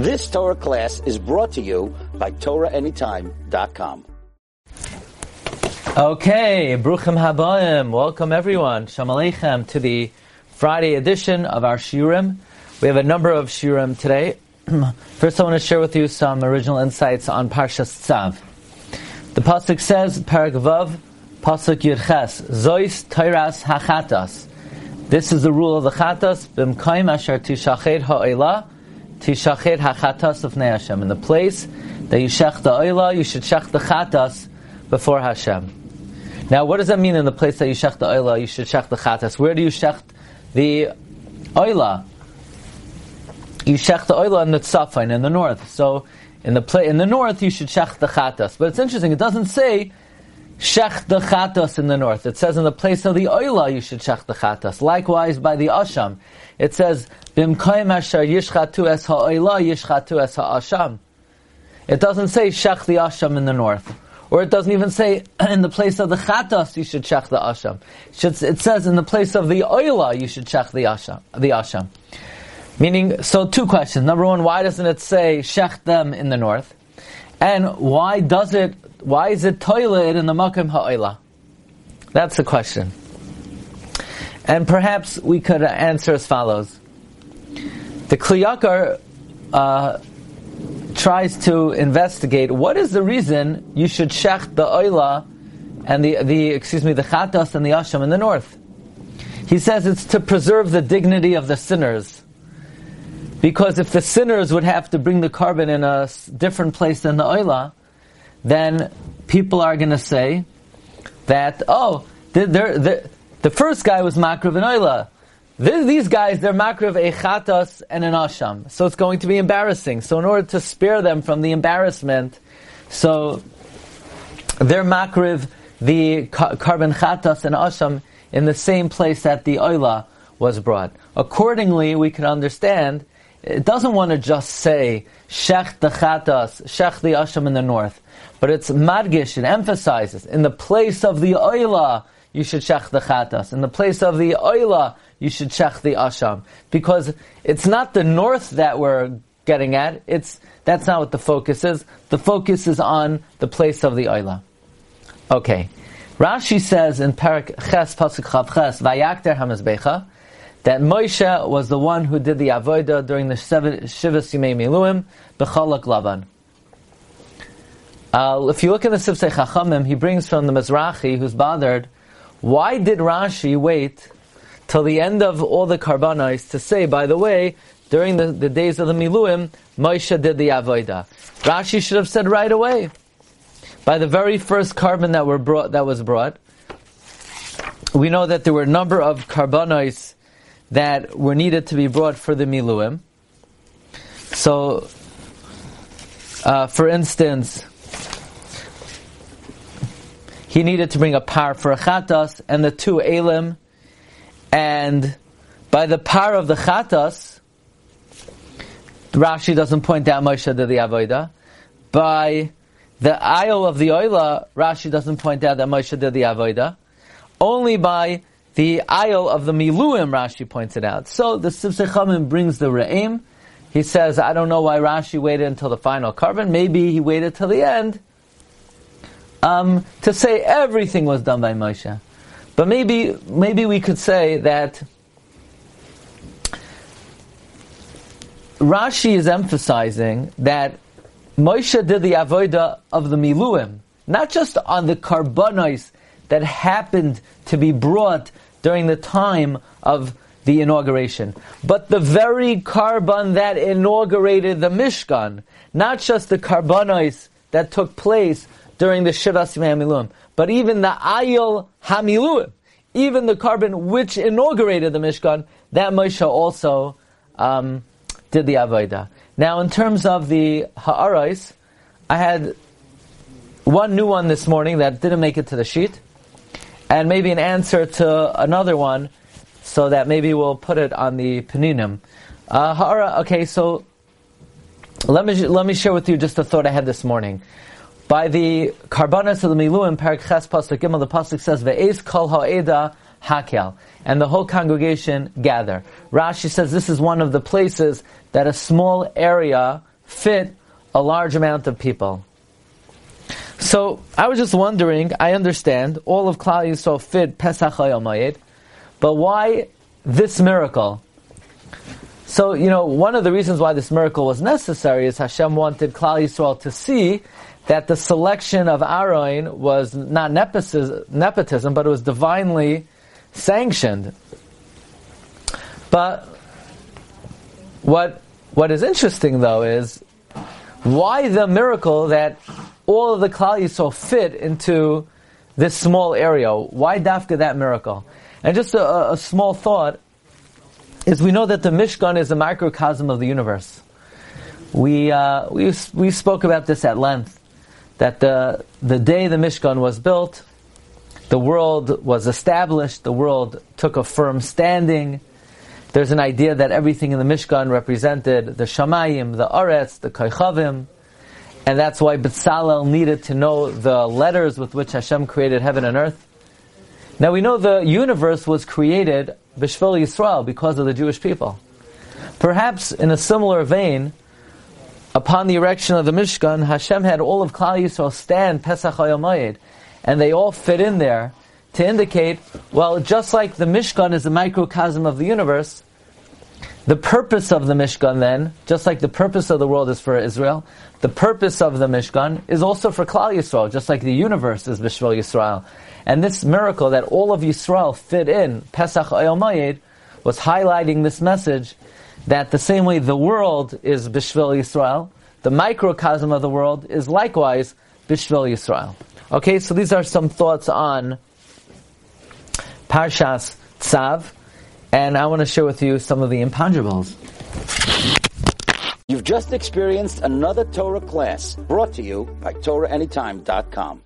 This Torah class is brought to you by TorahAnytime.com. Okay, Bruchim Habayim. Welcome everyone. Shalom to the Friday edition of our Shiurim. We have a number of Shiurim today. First, I want to share with you some original insights on Parshas Tzav. The pasuk says, Parak Vav, pasuk Yirches, Zois Teiras Hachatas. This is the rule of the Chatas, Bimkaim Asher Tishachet Ha'elah, Tishachet Hachatas of Hashem. In the place that you shech the Oilah, you should shech the Chatas before Hashem. Now, what does that mean in the place that you shech the oila, you should shech the chatas? Where do you shech the oila? You shech the oila in the tzafin, in the north. So, in the pla- in the north, you should shech the chatas. But it's interesting, it doesn't say shech the chatas in the north. It says in the place of the oila, you should shech the chatas. Likewise, by the asham, it says, bimkoim asher yishchatu es ha'oila, yishchatu es ha'asham. It doesn't say shech the asham in the north. Or it doesn't even say in the place of the chatas you should check the asham. It says in the place of the oila you should check the asham. The asham. Meaning, so two questions. Number one, why doesn't it say shech them in the north? And why does it? Why is it toilet in the makim ha'oila? That's the question. And perhaps we could answer as follows. The Kli Yakar uh, tries to investigate what is the reason you should shech the oila and the, the excuse me the chatas and the asham in the north. He says it's to preserve the dignity of the sinners. Because if the sinners would have to bring the korban in a different place than the oila, then people are going to say that oh, they're, they're, the first guy was makriv and oila. These guys, they're makriv a and an asham. So it's going to be embarrassing. So in order to spare them from the embarrassment, so they're makriv the korban chatas and asham in the same place that the oila was brought. Accordingly, we can understand it doesn't want to just say shech the chatas, shech the asham in the north, but it's madgish. It emphasizes in the place of the oila you should shech the chatas. In the place of the oila you should check the asham because it's not the north that we're getting at. It's that's not what the focus is. The focus is on the place of the oila. Okay, Rashi says in Parak Ches Pasuk Chav Ches Vayakter Hamizbecha that Moshe was the one who did the avodah during the seven Shivas Yimei Miluim Bechalak Lavan. Uh, if you look at the Sifsei Chachamim, he brings from the Mizrahi who's bothered. Why did Rashi wait till the end of all the karbanos to say, by the way, during the, the days of the Miluim, Moshe did the Avodah. Rashi should have said right away. By the very first korban that were brought, that was brought, we know that there were a number of karbanos that were needed to be brought for the Miluim. So, uh, for instance, he needed to bring a par for a chatas and the two elim and by the power of the chatas, Rashi doesn't point out Moshe did the avodah. By the ayil of the oila, Rashi doesn't point out that Moshe did the avodah. Only by the ayil of the miluim, Rashi points it out. So the Sifsei brings the re'im. He says, I don't know why Rashi waited until the final korban. Maybe he waited till the end um, to say everything was done by Moshe. But maybe, maybe we could say that Rashi is emphasizing that Moshe did the avodah of the miluim, not just on the karbanos that happened to be brought during the time of the inauguration, but the very korban that inaugurated the Mishkan, not just the karbanos that took place during the Shivas Miluim, but even the Ayil Hamiluim, even the korban which inaugurated the Mishkan, that Moshe also um, did the Avodah. Now, in terms of the Ha'arais, I had one new one this morning that didn't make it to the sheet, and maybe an answer to another one, so that maybe we'll put it on the Paninim. Uh, okay, so let me let me share with you just a thought I had this morning. By the Karbanas of the Miluim, Parak Ches Pasuk Gimel, the Pasuk says, Ve'ez kol ha'eda hakel. And the whole congregation gather. Rashi says this is one of the places that a small area fit a large amount of people. So I was just wondering. I understand all of Klal Yisrael fit Pesach Hayomayit, but why this miracle? So you know, one of the reasons why this miracle was necessary is Hashem wanted Klal Yisrael to see that the selection of Aaron was not nepotism, but it was divinely sanctioned. But what what is interesting though is why the miracle that all of the Klal Yisrael fit into this small area. Why dafka that miracle? And just a, a, small thought is we know that the Mishkan is a microcosm of the universe. We, uh, we, we spoke about this at length, that the, the day the Mishkan was built, the world was established, the world took a firm standing. There's an idea that everything in the Mishkan represented the Shamayim, the Aretz, the Koichavim, and that's why Bezalel needed to know the letters with which Hashem created heaven and earth. Now we know the universe was created Bishvil Yisrael because of the Jewish people. Perhaps in a similar vein, upon the erection of the Mishkan, Hashem had all of Klal Yisrael stand Pesach HaYomayid, and they all fit in there to indicate, well, just like the Mishkan is a microcosm of the universe, the purpose of the Mishkan then, just like the purpose of the world is for Israel, the purpose of the Mishkan is also for Klal Yisrael, just like the universe is Bishvil Yisrael. And this miracle that all of Yisrael fit in, Pesach Oyel Mayed, was highlighting this message that the same way the world is Bishvil Yisrael, the microcosm of the world is likewise Bishvil Yisrael. Okay, so these are some thoughts on Parshas Tzav, and I want to share with you some of the imponderables. You've just experienced another Torah class brought to you by TorahAnytime.com.